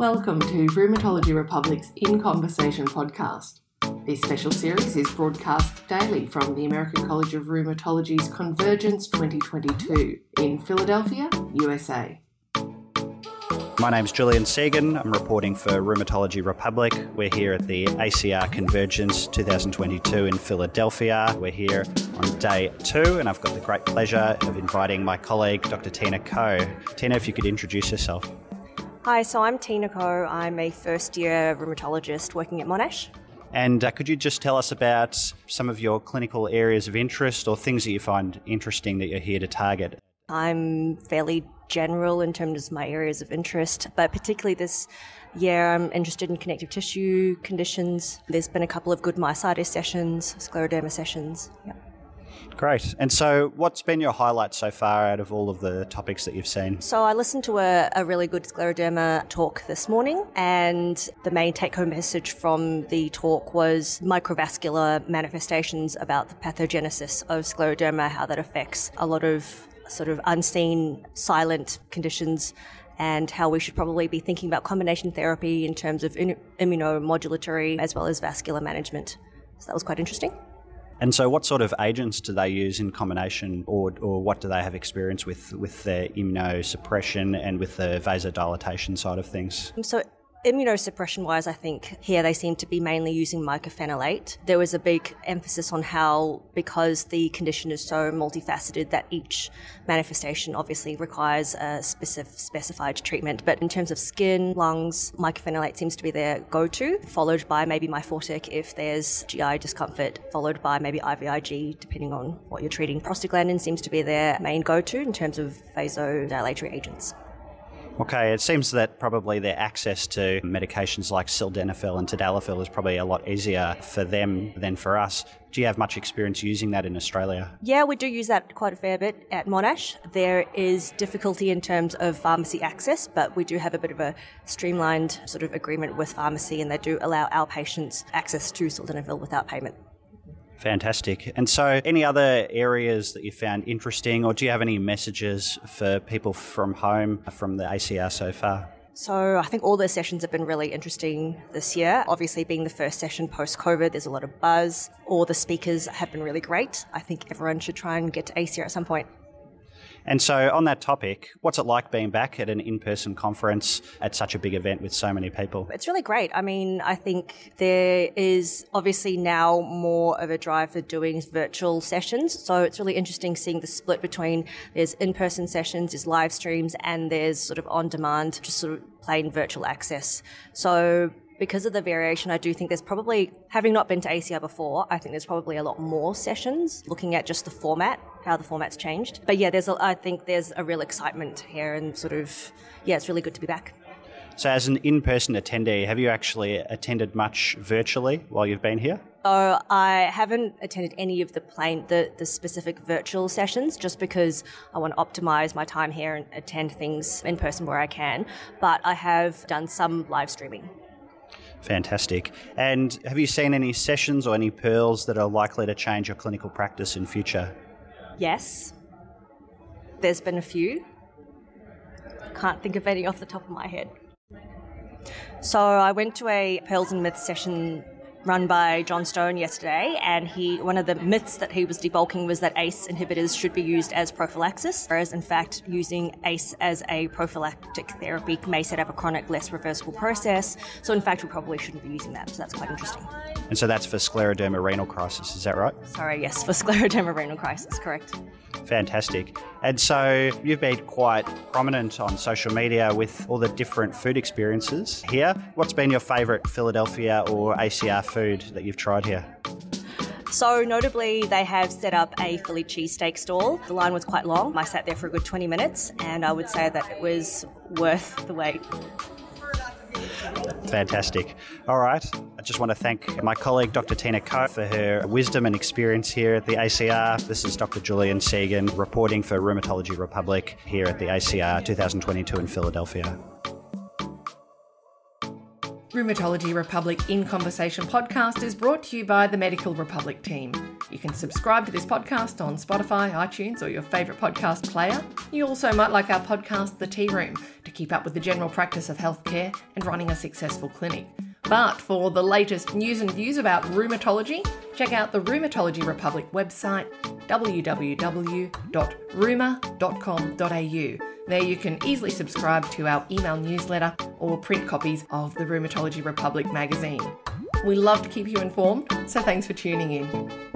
Welcome to Rheumatology Republic's In Conversation podcast. This special series is broadcast daily from the American College of Rheumatology's Convergence 2022 in Philadelphia, USA. My name's Julian Segan. I'm reporting for Rheumatology Republic. We're here at the ACR Convergence 2022 in Philadelphia. We're here on day two, and I've got the great pleasure of inviting my colleague, Dr. Tina Koh. Tina, if you could introduce yourself. Hi, so I'm Tina Koh. I'm a first year rheumatologist working at Monash. And uh, could you just tell us about some of your clinical areas of interest or things that you find interesting that you're here to target? I'm fairly general in terms of my areas of interest, but particularly this year I'm interested in connective tissue conditions. There's been a couple of good myositis sessions, scleroderma sessions. Yeah. Great. And so, what's been your highlight so far out of all of the topics that you've seen? So, I listened to a, a really good scleroderma talk this morning, and the main take home message from the talk was microvascular manifestations about the pathogenesis of scleroderma, how that affects a lot of sort of unseen, silent conditions, and how we should probably be thinking about combination therapy in terms of immunomodulatory as well as vascular management. So that was quite interesting. And so, what sort of agents do they use in combination, or, or what do they have experience with with the immunosuppression and with the vasodilatation side of things? So, Immunosuppression wise, I think here they seem to be mainly using mycophenolate. There was a big emphasis on how, because the condition is so multifaceted, that each manifestation obviously requires a specific, specified treatment. But in terms of skin, lungs, mycophenolate seems to be their go to, followed by maybe Myfortic if there's GI discomfort, followed by maybe IVIG, depending on what you're treating. Prostaglandin seems to be their main go to in terms of vasodilatory agents. Okay, it seems that probably their access to medications like sildenafil and tadalafil is probably a lot easier for them than for us. Do you have much experience using that in Australia? Yeah, we do use that quite a fair bit at Monash. There is difficulty in terms of pharmacy access, but we do have a bit of a streamlined sort of agreement with pharmacy, and they do allow our patients access to sildenafil without payment. Fantastic. And so, any other areas that you found interesting, or do you have any messages for people from home from the ACR so far? So, I think all the sessions have been really interesting this year. Obviously, being the first session post COVID, there's a lot of buzz. All the speakers have been really great. I think everyone should try and get to ACR at some point. And so, on that topic, what's it like being back at an in person conference at such a big event with so many people? It's really great. I mean, I think there is obviously now more of a drive for doing virtual sessions. So, it's really interesting seeing the split between there's in person sessions, there's live streams, and there's sort of on demand, just sort of plain virtual access. So, because of the variation, I do think there's probably, having not been to ACR before, I think there's probably a lot more sessions looking at just the format, how the format's changed. But yeah, there's a, I think there's a real excitement here and sort of, yeah, it's really good to be back. So, as an in person attendee, have you actually attended much virtually while you've been here? Oh, I haven't attended any of the plain the, the specific virtual sessions just because I want to optimize my time here and attend things in person where I can. But I have done some live streaming. Fantastic. And have you seen any sessions or any pearls that are likely to change your clinical practice in future? Yes. There's been a few. Can't think of any off the top of my head. So I went to a Pearls and Myths session run by John Stone yesterday, and he one of the myths that he was debunking was that ACE inhibitors should be used as prophylaxis, whereas in fact using ACE as a prophylactic therapy may set up a chronic, less reversible process. So in fact, we probably shouldn't be using that. So that's quite interesting. And so that's for scleroderma renal crisis, is that right? Sorry, yes, for scleroderma renal crisis, correct. Fantastic. And so you've been quite prominent on social media with all the different food experiences here. What's been your favourite Philadelphia or ACR food that you've tried here? So, notably, they have set up a Philly cheesesteak stall. The line was quite long. I sat there for a good 20 minutes, and I would say that it was worth the wait. Fantastic. All right. I just want to thank my colleague, Dr. Tina Koh, for her wisdom and experience here at the ACR. This is Dr. Julian Segan reporting for Rheumatology Republic here at the ACR 2022 in Philadelphia. Rheumatology Republic in Conversation podcast is brought to you by the Medical Republic team. You can subscribe to this podcast on Spotify, iTunes, or your favourite podcast player. You also might like our podcast, The Tea Room, to keep up with the general practice of healthcare and running a successful clinic. But for the latest news and views about rheumatology, check out the Rheumatology Republic website www.rheuma.com.au. There you can easily subscribe to our email newsletter or print copies of the Rheumatology Republic magazine. We love to keep you informed, so thanks for tuning in.